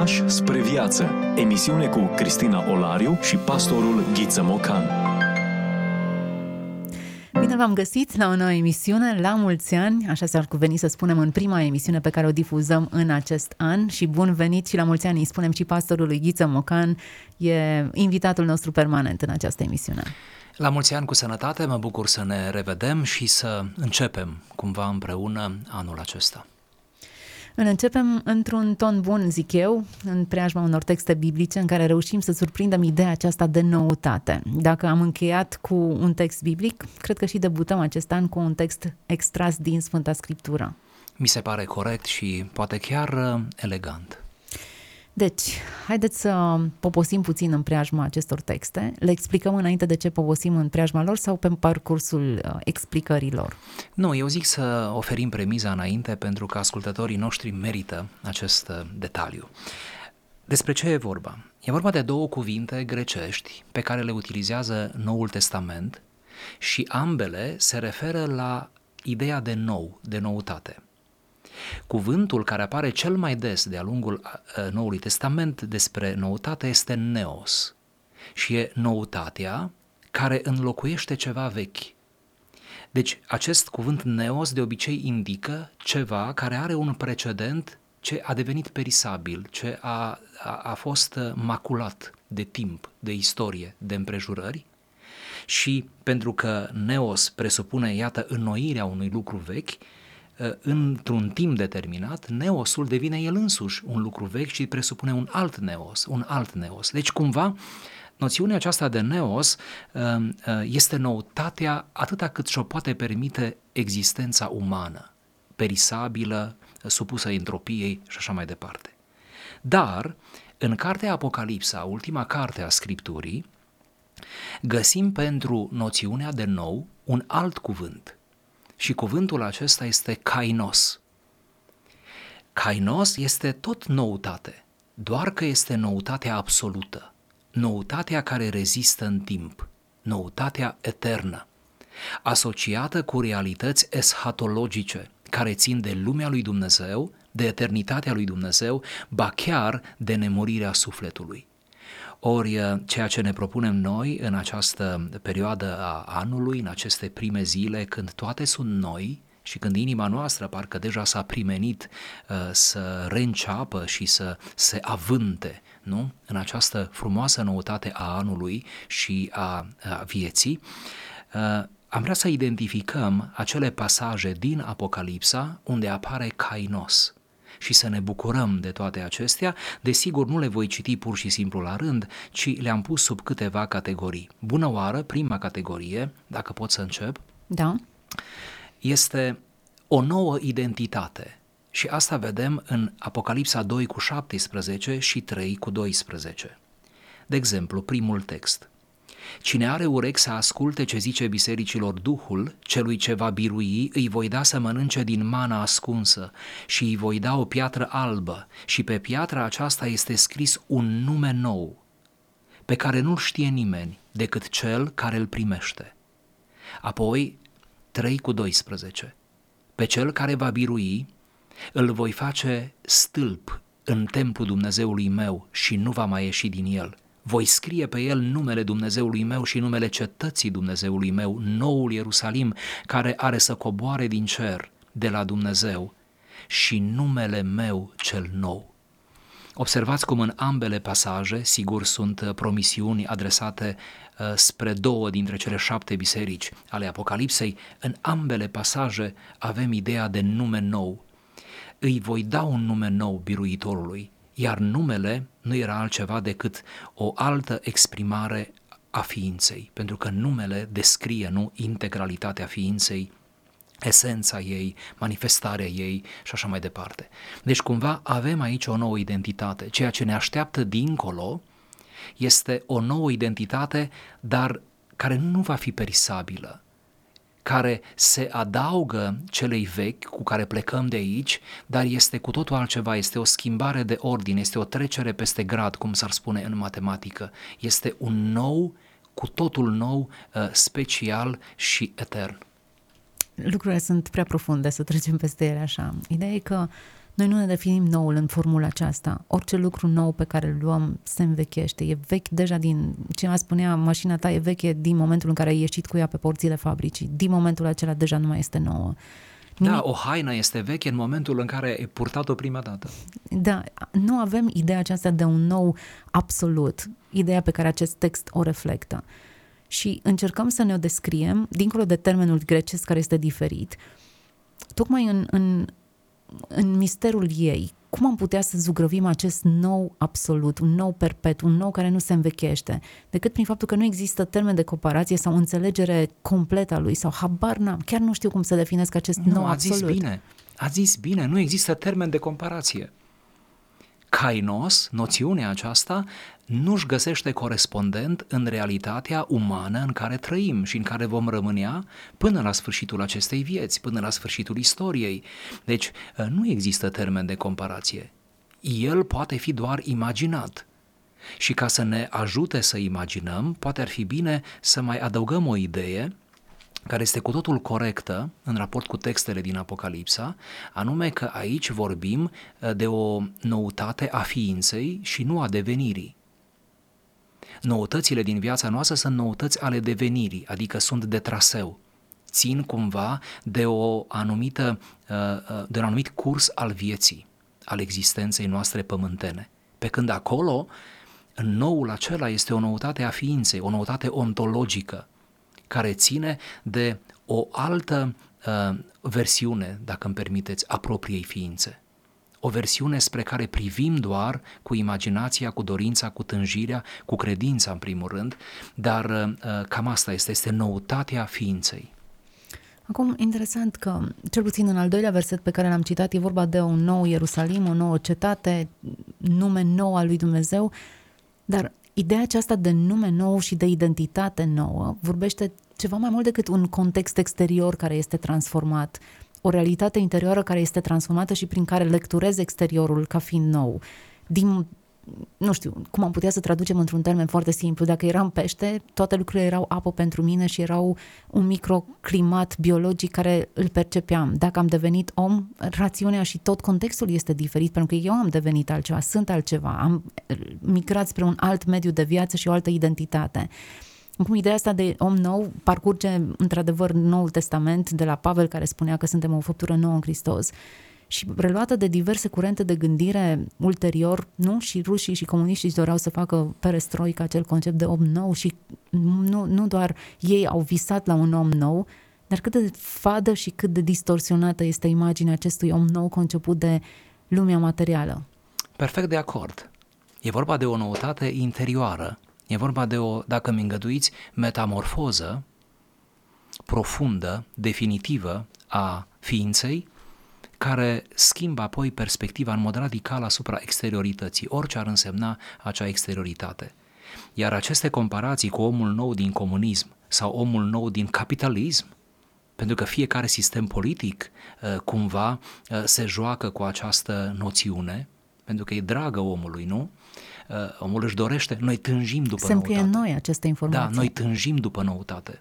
Pași spre viață. Emisiune cu Cristina Olariu și pastorul Ghiță Mocan. Bine v-am găsit la o nouă emisiune, la mulți ani, așa s-ar cuveni să spunem în prima emisiune pe care o difuzăm în acest an și bun venit și la mulți ani îi spunem și pastorului Ghiță Mocan, e invitatul nostru permanent în această emisiune. La mulți ani cu sănătate, mă bucur să ne revedem și să începem cumva împreună anul acesta. Îl începem într-un ton bun, zic eu, în preajma unor texte biblice în care reușim să surprindem ideea aceasta de noutate. Dacă am încheiat cu un text biblic, cred că și debutăm acest an cu un text extras din Sfânta Scriptură. Mi se pare corect și poate chiar uh, elegant. Deci, haideți să poposim puțin în preajma acestor texte. Le explicăm înainte de ce poposim în preajma lor sau pe parcursul uh, explicărilor? Nu, eu zic să oferim premiza înainte pentru că ascultătorii noștri merită acest uh, detaliu. Despre ce e vorba? E vorba de două cuvinte grecești pe care le utilizează Noul Testament și ambele se referă la ideea de nou, de noutate. Cuvântul care apare cel mai des de-a lungul Noului Testament despre noutate este neos și e noutatea care înlocuiește ceva vechi. Deci acest cuvânt neos de obicei indică ceva care are un precedent ce a devenit perisabil, ce a, a, a fost maculat de timp, de istorie, de împrejurări și pentru că neos presupune, iată, înnoirea unui lucru vechi, Uh, într-un timp determinat, neosul devine el însuși un lucru vechi și presupune un alt neos, un alt neos. Deci, cumva, noțiunea aceasta de neos uh, uh, este noutatea atâta cât și-o poate permite existența umană, perisabilă, supusă entropiei și așa mai departe. Dar, în cartea Apocalipsa, ultima carte a Scripturii, găsim pentru noțiunea de nou un alt cuvânt – și cuvântul acesta este kainos. Kainos este tot noutate, doar că este noutatea absolută, noutatea care rezistă în timp, noutatea eternă, asociată cu realități eschatologice care țin de lumea lui Dumnezeu, de eternitatea lui Dumnezeu, ba chiar de nemurirea sufletului. Ori uh, ceea ce ne propunem noi în această perioadă a anului, în aceste prime zile, când toate sunt noi și când inima noastră parcă deja s-a primenit uh, să reînceapă și să se avânte nu? în această frumoasă noutate a anului și a, a vieții, uh, am vrea să identificăm acele pasaje din Apocalipsa unde apare Kainos, și să ne bucurăm de toate acestea, desigur nu le voi citi pur și simplu la rând, ci le-am pus sub câteva categorii. Bună oară, prima categorie, dacă pot să încep, da. este o nouă identitate. Și asta vedem în Apocalipsa 2 cu 17 și 3 cu 12. De exemplu, primul text. Cine are urechi să asculte ce zice bisericilor Duhul, celui ce va birui, îi voi da să mănânce din mana ascunsă și îi voi da o piatră albă și pe piatra aceasta este scris un nume nou, pe care nu-l știe nimeni decât cel care îl primește. Apoi, 3 cu 12. Pe cel care va birui, îl voi face stâlp în templul Dumnezeului meu și nu va mai ieși din el voi scrie pe el numele Dumnezeului meu și numele cetății Dumnezeului meu, noul Ierusalim, care are să coboare din cer de la Dumnezeu și numele meu cel nou. Observați cum în ambele pasaje, sigur, sunt promisiuni adresate uh, spre două dintre cele șapte biserici ale Apocalipsei, în ambele pasaje avem ideea de nume nou. Îi voi da un nume nou biruitorului, iar numele nu era altceva decât o altă exprimare a ființei, pentru că numele descrie, nu, integralitatea ființei, esența ei, manifestarea ei și așa mai departe. Deci cumva avem aici o nouă identitate. Ceea ce ne așteaptă dincolo este o nouă identitate, dar care nu va fi perisabilă, care se adaugă celei vechi cu care plecăm de aici, dar este cu totul altceva, este o schimbare de ordine, este o trecere peste grad, cum s-ar spune în matematică. Este un nou, cu totul nou, uh, special și etern. Lucrurile sunt prea profunde să trecem peste ele așa. Ideea e că Noi nu ne definim noul în formula aceasta. Orice lucru nou pe care îl luăm se învechește. E vechi deja din, cineva spunea, mașina ta e veche din momentul în care ai ieșit cu ea pe porțile fabricii. Din momentul acela deja nu mai este nouă. Da, o haină este veche în momentul în care ai purtat-o prima dată. Da, nu avem ideea aceasta de un nou absolut, ideea pe care acest text o reflectă. Și încercăm să ne o descriem, dincolo de termenul grecesc care este diferit, tocmai în, în, în misterul ei, cum am putea să zugrăvim acest nou absolut, un nou perpet, un nou care nu se învechește, decât prin faptul că nu există termen de comparație sau înțelegere completă a lui sau habar n-am, chiar nu știu cum să definesc acest nu, nou ați absolut. zis bine, ați zis bine, nu există termen de comparație. Kainos, noțiunea aceasta, nu-și găsește corespondent în realitatea umană în care trăim și în care vom rămânea până la sfârșitul acestei vieți, până la sfârșitul istoriei. Deci nu există termen de comparație. El poate fi doar imaginat. Și ca să ne ajute să imaginăm, poate ar fi bine să mai adăugăm o idee care este cu totul corectă în raport cu textele din Apocalipsa, anume că aici vorbim uh, de o noutate a ființei și nu a devenirii. Noutățile din viața noastră sunt noutăți ale devenirii, adică sunt de traseu, țin cumva de o anumită, uh, uh, de un anumit curs al vieții, al existenței noastre pământene. Pe când acolo, în noul acela este o noutate a ființei, o noutate ontologică, care ține de o altă uh, versiune, dacă îmi permiteți, a propriei ființe. O versiune spre care privim doar cu imaginația, cu dorința, cu tânjirea, cu credința în primul rând, dar uh, cam asta este, este noutatea ființei. Acum, interesant că, cel puțin în al doilea verset pe care l-am citat, e vorba de un nou Ierusalim, o nouă cetate, nume nou al lui Dumnezeu, dar ideea aceasta de nume nou și de identitate nouă vorbește ceva mai mult decât un context exterior care este transformat, o realitate interioară care este transformată și prin care lecturezi exteriorul ca fiind nou. Din nu știu, cum am putea să traducem într-un termen foarte simplu. Dacă eram pește, toate lucrurile erau apă pentru mine și erau un microclimat biologic care îl percepeam. Dacă am devenit om, rațiunea și tot contextul este diferit, pentru că eu am devenit altceva, sunt altceva, am migrat spre un alt mediu de viață și o altă identitate. Acum, ideea asta de om nou parcurge, într-adevăr, Noul Testament de la Pavel, care spunea că suntem o făptură nouă în Hristos și reluată de diverse curente de gândire ulterior, nu? Și rușii și comuniștii își doreau să facă perestroica, acel concept de om nou și nu, nu doar ei au visat la un om nou, dar cât de fadă și cât de distorsionată este imaginea acestui om nou conceput de lumea materială. Perfect de acord. E vorba de o noutate interioară, e vorba de o, dacă mi îngăduiți, metamorfoză profundă, definitivă a ființei, care schimbă apoi perspectiva în mod radical asupra exteriorității, orice ar însemna acea exterioritate. Iar aceste comparații cu omul nou din comunism sau omul nou din capitalism, pentru că fiecare sistem politic uh, cumva uh, se joacă cu această noțiune, pentru că e dragă omului, nu? Uh, omul își dorește, noi tânjim după Se noutate. în noi aceste informații. Da, noi tânjim după noutate.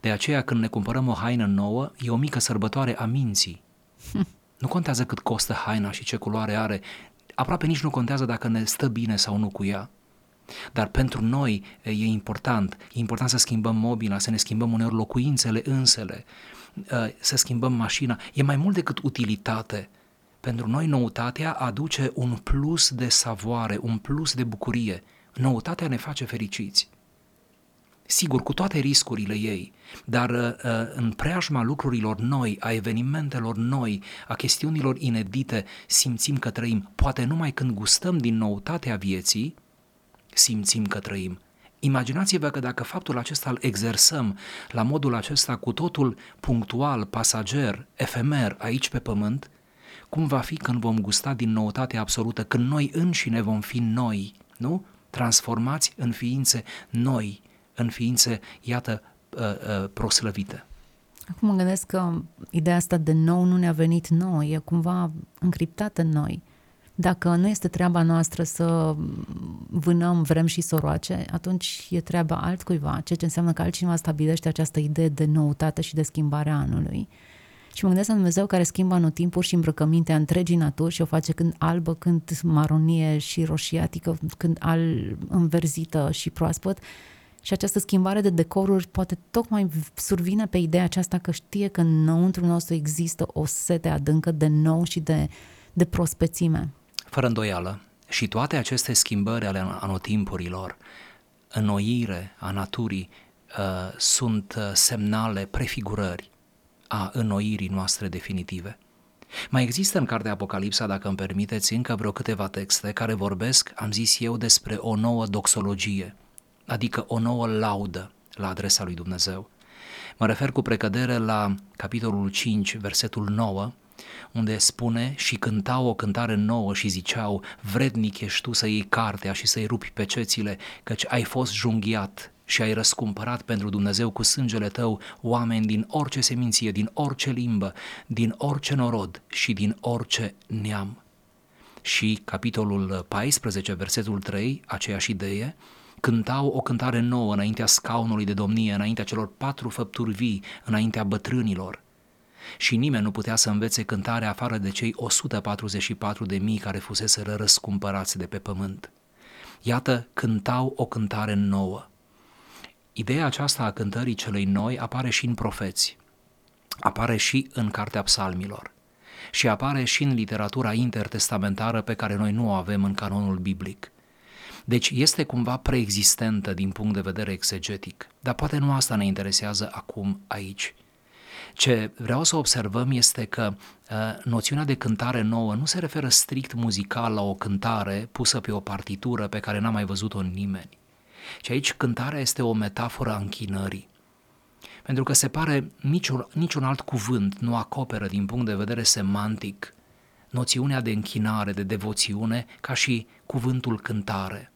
De aceea când ne cumpărăm o haină nouă, e o mică sărbătoare a minții. Nu contează cât costă haina și ce culoare are, aproape nici nu contează dacă ne stă bine sau nu cu ea. Dar pentru noi e important, e important să schimbăm mobila, să ne schimbăm uneori locuințele însele, să schimbăm mașina. E mai mult decât utilitate. Pentru noi noutatea aduce un plus de savoare, un plus de bucurie. Noutatea ne face fericiți. Sigur, cu toate riscurile ei, dar uh, în preajma lucrurilor noi, a evenimentelor noi, a chestiunilor inedite, simțim că trăim. Poate numai când gustăm din noutatea vieții, simțim că trăim. Imaginați-vă că dacă faptul acesta îl exersăm la modul acesta cu totul punctual, pasager, efemer aici pe pământ, cum va fi când vom gusta din noutatea absolută, când noi înșine vom fi noi, nu? Transformați în ființe noi, în ființe, iată, uh, uh, proslăvite. Acum mă gândesc că ideea asta de nou nu ne-a venit nou, e cumva încriptată în noi. Dacă nu este treaba noastră să vânăm vrem și soroace, atunci e treaba altcuiva, ceea ce înseamnă că altcineva stabilește această idee de noutate și de schimbare a anului. Și mă gândesc la Dumnezeu care schimbă anotimpuri și îmbrăcămintea întregii naturi și o face când albă, când maronie și roșiatică, când al înverzită și proaspăt. Și această schimbare de decoruri poate tocmai survine pe ideea aceasta că știe că înăuntru nostru există o sete adâncă de nou și de, de prospețime. Fără îndoială. Și toate aceste schimbări ale anotimpurilor, înnoire a naturii, uh, sunt uh, semnale, prefigurări a înnoirii noastre definitive. Mai există în cartea Apocalipsa, dacă îmi permiteți, încă vreo câteva texte care vorbesc, am zis eu, despre o nouă doxologie, adică o nouă laudă la adresa lui Dumnezeu. Mă refer cu precădere la capitolul 5, versetul 9, unde spune și cântau o cântare nouă și ziceau, vrednic ești tu să iei cartea și să-i rupi pe cețile, căci ai fost junghiat și ai răscumpărat pentru Dumnezeu cu sângele tău oameni din orice seminție, din orice limbă, din orice norod și din orice neam. Și capitolul 14, versetul 3, aceeași idee, cântau o cântare nouă înaintea scaunului de domnie, înaintea celor patru făpturi vii, înaintea bătrânilor. Și nimeni nu putea să învețe cântarea afară de cei 144 de mii care fuseseră răscumpărați de pe pământ. Iată, cântau o cântare nouă. Ideea aceasta a cântării celei noi apare și în profeți, apare și în Cartea Psalmilor și apare și în literatura intertestamentară pe care noi nu o avem în canonul biblic. Deci este cumva preexistentă din punct de vedere exegetic, dar poate nu asta ne interesează acum aici. Ce vreau să observăm este că uh, noțiunea de cântare nouă nu se referă strict muzical la o cântare pusă pe o partitură pe care n-a mai văzut-o nimeni. Și aici cântarea este o metaforă a închinării. Pentru că se pare niciun, niciun alt cuvânt nu acoperă din punct de vedere semantic noțiunea de închinare, de devoțiune, ca și cuvântul cântare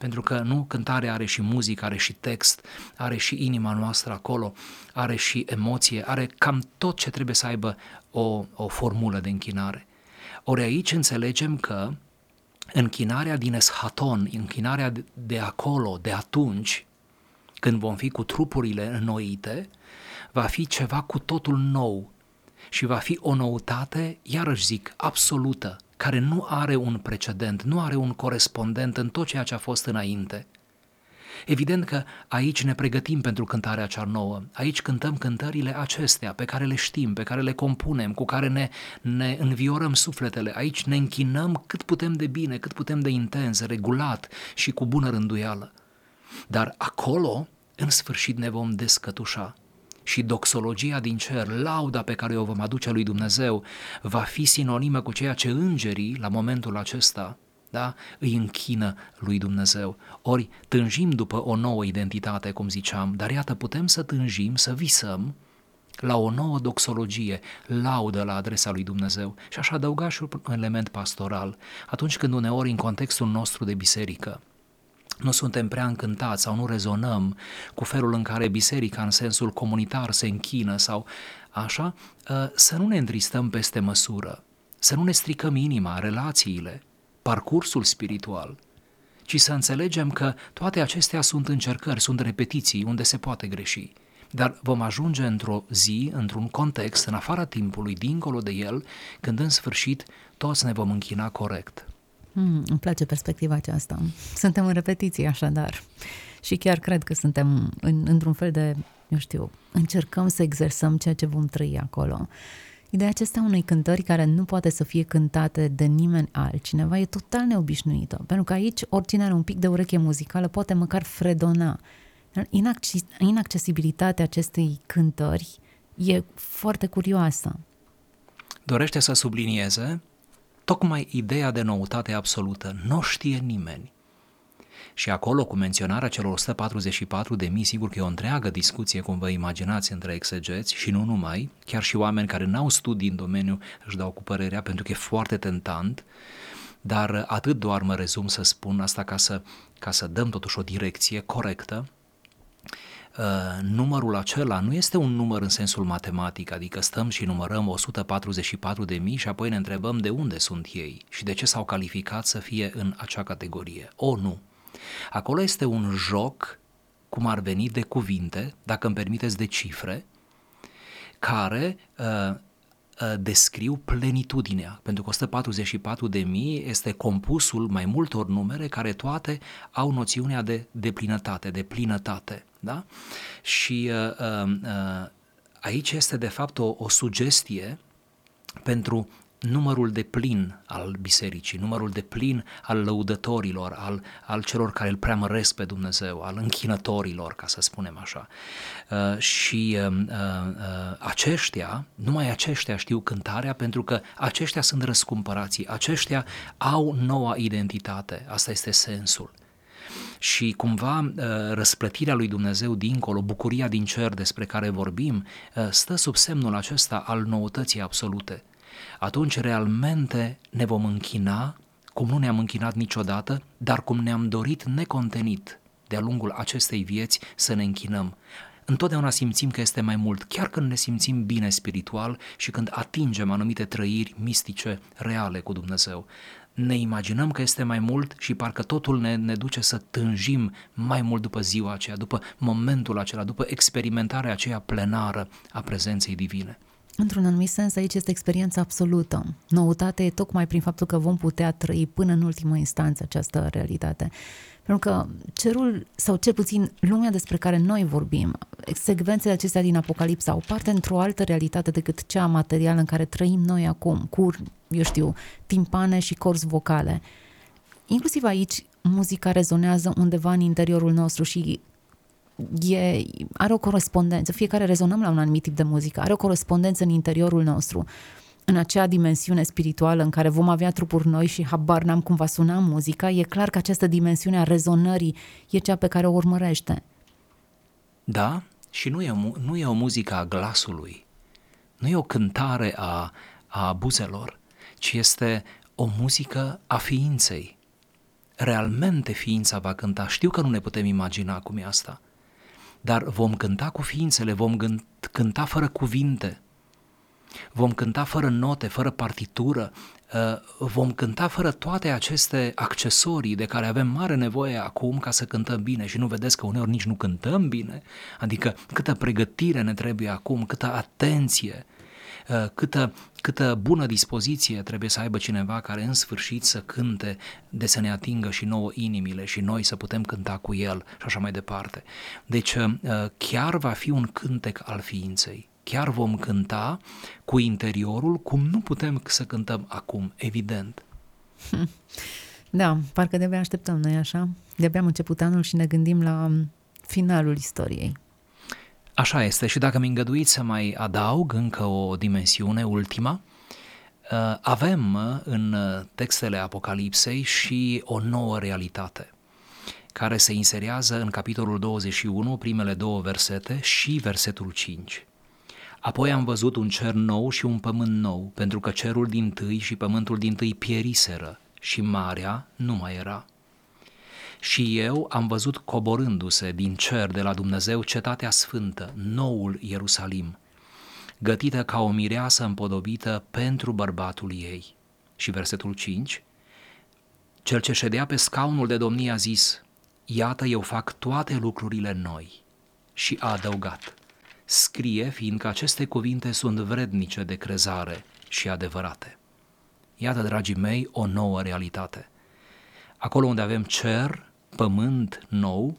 pentru că nu cântarea are și muzică, are și text, are și inima noastră acolo, are și emoție, are cam tot ce trebuie să aibă o, o formulă de închinare. Ori aici înțelegem că închinarea din eshaton, închinarea de acolo, de atunci, când vom fi cu trupurile înnoite, va fi ceva cu totul nou și va fi o noutate, iarăși zic, absolută, care nu are un precedent, nu are un corespondent în tot ceea ce a fost înainte. Evident că aici ne pregătim pentru cântarea cea nouă, aici cântăm cântările acestea pe care le știm, pe care le compunem, cu care ne, ne înviorăm sufletele, aici ne închinăm cât putem de bine, cât putem de intens, regulat și cu bună rânduială. Dar acolo, în sfârșit, ne vom descătușa și doxologia din cer, lauda pe care o vom aduce lui Dumnezeu, va fi sinonimă cu ceea ce îngerii, la momentul acesta, da, îi închină lui Dumnezeu. Ori tânjim după o nouă identitate, cum ziceam, dar iată, putem să tânjim, să visăm la o nouă doxologie, laudă la adresa lui Dumnezeu și așa adăuga și un element pastoral, atunci când uneori în contextul nostru de biserică, nu suntem prea încântați sau nu rezonăm cu felul în care biserica în sensul comunitar se închină sau așa, ă, să nu ne întristăm peste măsură, să nu ne stricăm inima, relațiile, parcursul spiritual, ci să înțelegem că toate acestea sunt încercări, sunt repetiții unde se poate greși. Dar vom ajunge într-o zi, într-un context, în afara timpului, dincolo de el, când în sfârșit toți ne vom închina corect. Mm, îmi place perspectiva aceasta. Suntem în repetiție, așadar. Și chiar cred că suntem în, într-un fel de, eu știu, încercăm să exersăm ceea ce vom trăi acolo. Ideea acesta unei cântări care nu poate să fie cântate de nimeni altcineva e total neobișnuită, pentru că aici oricine are un pic de ureche muzicală poate măcar fredona. Inaccesibilitatea acestei cântări e foarte curioasă. Dorește să sublinieze tocmai ideea de noutate absolută. Nu știe nimeni. Și acolo, cu menționarea celor 144 de mii, sigur că e o întreagă discuție, cum vă imaginați, între exegeți și nu numai, chiar și oameni care n-au studii în domeniu își dau cu părerea, pentru că e foarte tentant, dar atât doar mă rezum să spun asta ca să, ca să dăm totuși o direcție corectă, Uh, numărul acela nu este un număr în sensul matematic, adică stăm și numărăm 144 de mii și apoi ne întrebăm de unde sunt ei și de ce s-au calificat să fie în acea categorie. O, nu. Acolo este un joc, cum ar veni, de cuvinte, dacă îmi permiteți, de cifre, care uh, uh, descriu plenitudinea, pentru că 144 de mii este compusul mai multor numere care toate au noțiunea de deplinătate, de plinătate. Da? Și uh, uh, uh, aici este de fapt o, o sugestie pentru numărul de plin al bisericii, numărul de plin al lăudătorilor, al, al celor care îl preamăresc pe Dumnezeu, al închinătorilor, ca să spunem așa. Uh, și uh, uh, uh, aceștia, numai aceștia știu cântarea pentru că aceștia sunt răscumpărații, aceștia au noua identitate, asta este sensul. Și cumva uh, răsplătirea lui Dumnezeu dincolo, bucuria din cer despre care vorbim, uh, stă sub semnul acesta al noutății absolute atunci realmente ne vom închina cum nu ne-am închinat niciodată, dar cum ne-am dorit necontenit de-a lungul acestei vieți să ne închinăm. Întotdeauna simțim că este mai mult, chiar când ne simțim bine spiritual și când atingem anumite trăiri mistice reale cu Dumnezeu. Ne imaginăm că este mai mult și parcă totul ne, ne duce să tânjim mai mult după ziua aceea, după momentul acela, după experimentarea aceea plenară a prezenței divine. Într-un anumit sens, aici este experiența absolută. Noutatea e tocmai prin faptul că vom putea trăi până în ultimă instanță această realitate. Pentru că cerul, sau cel puțin lumea despre care noi vorbim, secvențele acestea din Apocalipsa au parte într-o altă realitate decât cea materială în care trăim noi acum, cu, eu știu, timpane și corzi vocale. Inclusiv aici, muzica rezonează undeva în interiorul nostru și e, are o corespondență, fiecare rezonăm la un anumit tip de muzică, are o corespondență în interiorul nostru, în acea dimensiune spirituală în care vom avea trupuri noi și habar n-am cum va suna muzica, e clar că această dimensiune a rezonării e cea pe care o urmărește. Da, și nu e, o, nu e o muzică a glasului, nu e o cântare a, a buzelor, ci este o muzică a ființei. Realmente ființa va cânta. Știu că nu ne putem imagina cum e asta, dar vom cânta cu ființele, vom cânta fără cuvinte, vom cânta fără note, fără partitură, uh, vom cânta fără toate aceste accesorii de care avem mare nevoie acum ca să cântăm bine și nu vedeți că uneori nici nu cântăm bine, adică câtă pregătire ne trebuie acum, câtă atenție, Uh, câtă, câtă bună dispoziție trebuie să aibă cineva care în sfârșit să cânte de să ne atingă și nouă inimile și noi să putem cânta cu el și așa mai departe. Deci uh, chiar va fi un cântec al ființei. Chiar vom cânta cu interiorul cum nu putem să cântăm acum, evident. Da, parcă de-abia așteptăm noi așa. De-abia am început anul și ne gândim la um, finalul istoriei. Așa este și dacă mi îngăduiți să mai adaug încă o dimensiune, ultima, uh, avem uh, în uh, textele Apocalipsei și o nouă realitate care se inserează în capitolul 21, primele două versete și versetul 5. Apoi am văzut un cer nou și un pământ nou, pentru că cerul din tâi și pământul din tâi pieriseră și marea nu mai era și eu am văzut coborându-se din cer de la Dumnezeu cetatea sfântă, noul Ierusalim, gătită ca o mireasă împodobită pentru bărbatul ei. Și versetul 5, cel ce ședea pe scaunul de domnie a zis, Iată eu fac toate lucrurile noi. Și a adăugat, scrie fiindcă aceste cuvinte sunt vrednice de crezare și adevărate. Iată, dragii mei, o nouă realitate. Acolo unde avem cer, pământ nou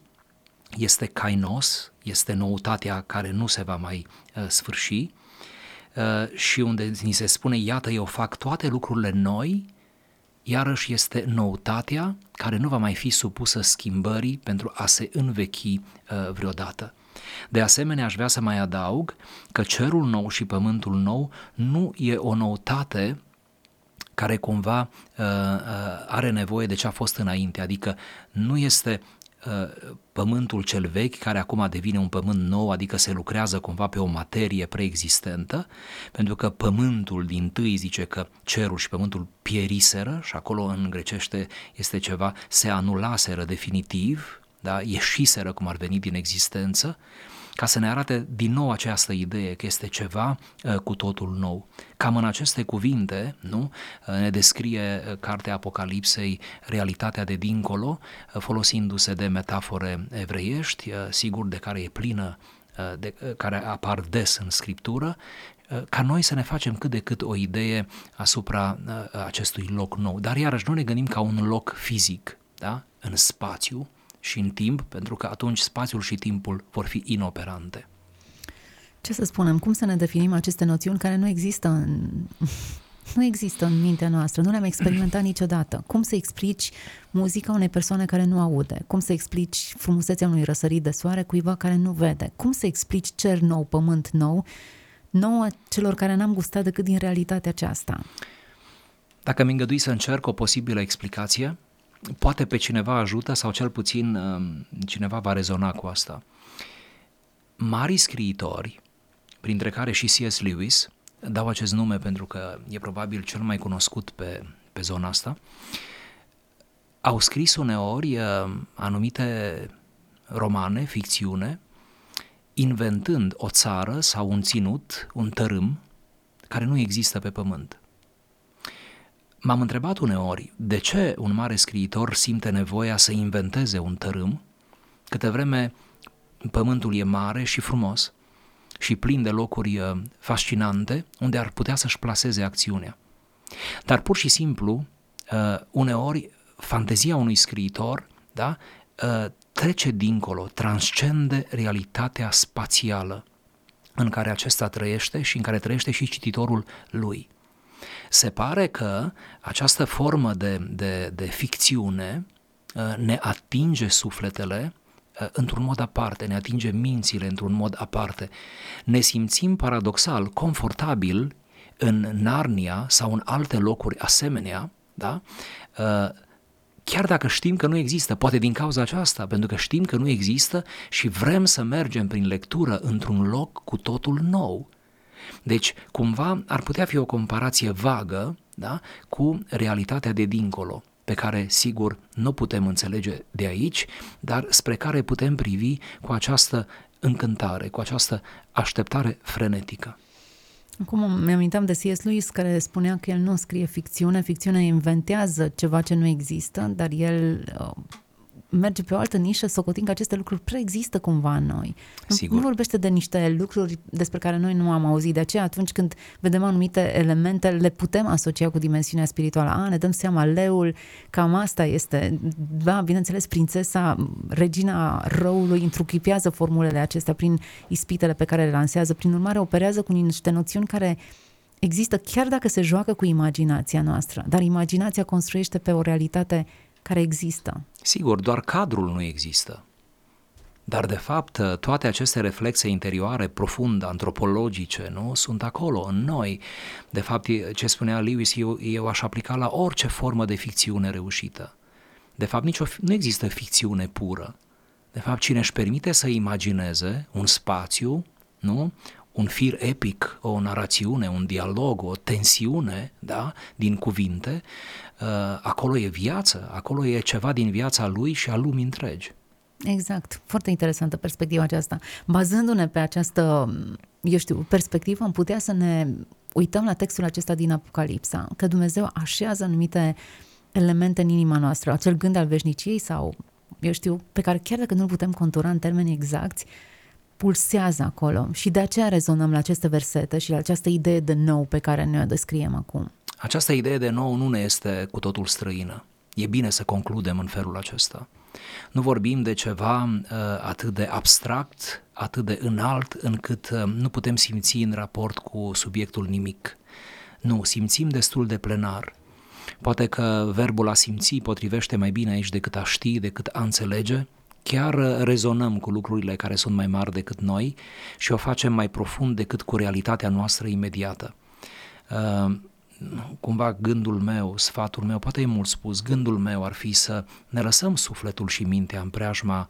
este kainos, este noutatea care nu se va mai uh, sfârși uh, și unde ni se spune, iată, eu fac toate lucrurile noi, iarăși este noutatea care nu va mai fi supusă schimbării pentru a se învechi uh, vreodată. De asemenea, aș vrea să mai adaug că cerul nou și pământul nou nu e o noutate care cumva uh, uh, are nevoie de ce a fost înainte, adică nu este uh, pământul cel vechi care acum devine un pământ nou, adică se lucrează cumva pe o materie preexistentă, pentru că pământul din tâi zice că cerul și pământul pieriseră și acolo în grecește este ceva, se anulaseră definitiv, da? ieșiseră cum ar veni din existență, ca să ne arate din nou această idee că este ceva uh, cu totul nou. Cam în aceste cuvinte, nu, uh, ne descrie uh, cartea Apocalipsei realitatea de dincolo, folosindu-se de metafore evreiești, sigur de care e plină de, care apar des în scriptură uh, ca noi să ne facem cât de cât o idee asupra uh, acestui loc nou. Dar iarăși nu ne gândim ca un loc fizic, da? în spațiu și în timp, pentru că atunci spațiul și timpul vor fi inoperante. Ce să spunem, cum să ne definim aceste noțiuni care nu există în, nu există în mintea noastră, nu le-am experimentat niciodată. Cum să explici muzica unei persoane care nu aude? Cum să explici frumusețea unui răsărit de soare cuiva care nu vede? Cum să explici cer nou, pământ nou, nouă celor care n-am gustat decât din realitatea aceasta? Dacă mi îngădui să încerc o posibilă explicație, poate pe cineva ajută sau cel puțin um, cineva va rezona cu asta. Mari scriitori, printre care și C.S. Lewis, dau acest nume pentru că e probabil cel mai cunoscut pe, pe zona asta, au scris uneori uh, anumite romane, ficțiune, inventând o țară sau un ținut, un tărâm, care nu există pe pământ. M-am întrebat uneori de ce un mare scriitor simte nevoia să inventeze un tărâm, câte vreme pământul e mare și frumos și plin de locuri uh, fascinante unde ar putea să-și placeze acțiunea. Dar pur și simplu, uh, uneori, fantezia unui scriitor da, uh, trece dincolo, transcende realitatea spațială în care acesta trăiește și în care trăiește și cititorul lui. Se pare că această formă de, de, de ficțiune ne atinge sufletele Uh, într-un mod aparte, ne atinge mințile într-un mod aparte. Ne simțim paradoxal, confortabil în Narnia sau în alte locuri asemenea, da? Uh, chiar dacă știm că nu există, poate din cauza aceasta, pentru că știm că nu există și vrem să mergem prin lectură într-un loc cu totul nou. Deci, cumva, ar putea fi o comparație vagă da, cu realitatea de dincolo pe care, sigur, nu putem înțelege de aici, dar spre care putem privi cu această încântare, cu această așteptare frenetică. Acum mi-aminteam de C.S. Lewis care spunea că el nu scrie ficțiune, ficțiunea inventează ceva ce nu există, dar el uh, merge pe o altă nișă, socotind că aceste lucruri preexistă cumva în noi. Sigur. Nu vorbește de niște lucruri despre care noi nu am auzit. De aceea, atunci când vedem anumite elemente, le putem asocia cu dimensiunea spirituală. A, ne dăm seama, leul, cam asta este. Da, bineînțeles, prințesa, regina răului, întruchipează formulele acestea prin ispitele pe care le lansează. Prin urmare, operează cu niște noțiuni care există chiar dacă se joacă cu imaginația noastră. Dar imaginația construiește pe o realitate care există. Sigur, doar cadrul nu există. Dar, de fapt, toate aceste reflexe interioare profund antropologice nu, sunt acolo, în noi. De fapt, ce spunea Lewis, eu, eu aș aplica la orice formă de ficțiune reușită. De fapt, nicio, nu există ficțiune pură. De fapt, cine își permite să imagineze un spațiu, nu? Un fir epic, o narațiune, un dialog, o tensiune da? din cuvinte, uh, acolo e viață, acolo e ceva din viața lui și a lumii întregi. Exact, foarte interesantă perspectiva aceasta. Bazându-ne pe această, eu știu, perspectivă, am putea să ne uităm la textul acesta din Apocalipsa, că Dumnezeu așează anumite elemente în inima noastră, acel gând al veșniciei sau, eu știu, pe care chiar dacă nu-l putem contura în termeni exacti, pulsează acolo și de aceea rezonăm la aceste versete și la această idee de nou pe care ne o descriem acum. Această idee de nou nu ne este cu totul străină. E bine să concludem în felul acesta. Nu vorbim de ceva uh, atât de abstract, atât de înalt, încât uh, nu putem simți în raport cu subiectul nimic. Nu, simțim destul de plenar. Poate că verbul a simți potrivește mai bine aici decât a ști, decât a înțelege, chiar rezonăm cu lucrurile care sunt mai mari decât noi și o facem mai profund decât cu realitatea noastră imediată. Uh, cumva gândul meu, sfatul meu, poate e mult spus, gândul meu ar fi să ne lăsăm sufletul și mintea în preajma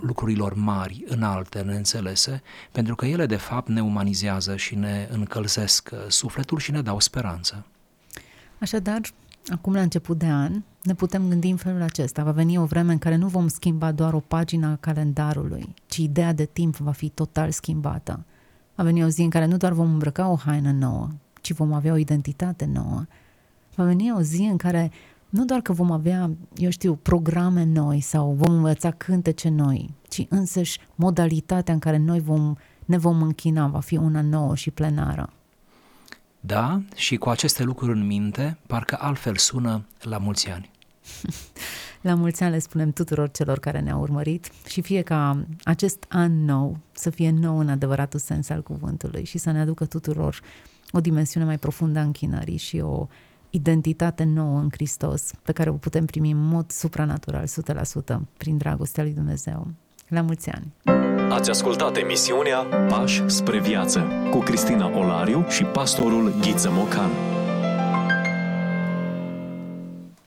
lucrurilor mari, înalte, neînțelese, pentru că ele de fapt ne umanizează și ne încălzesc sufletul și ne dau speranță. Așadar, acum la început de an, ne putem gândi în felul acesta. Va veni o vreme în care nu vom schimba doar o pagină a calendarului, ci ideea de timp va fi total schimbată. Va veni o zi în care nu doar vom îmbrăca o haină nouă, ci vom avea o identitate nouă. Va veni o zi în care nu doar că vom avea, eu știu, programe noi sau vom învăța cântece noi, ci însăși modalitatea în care noi vom, ne vom închina va fi una nouă și plenară. Da, și cu aceste lucruri în minte, parcă altfel sună la mulți ani. La mulți ani le spunem tuturor celor care ne-au urmărit și fie ca acest an nou să fie nou în adevăratul sens al cuvântului și să ne aducă tuturor o dimensiune mai profundă a închinării și o identitate nouă în Hristos pe care o putem primi în mod supranatural, 100% prin dragostea lui Dumnezeu. La mulți ani! Ați ascultat emisiunea Pași spre viață cu Cristina Olariu și pastorul Ghiță Mocan.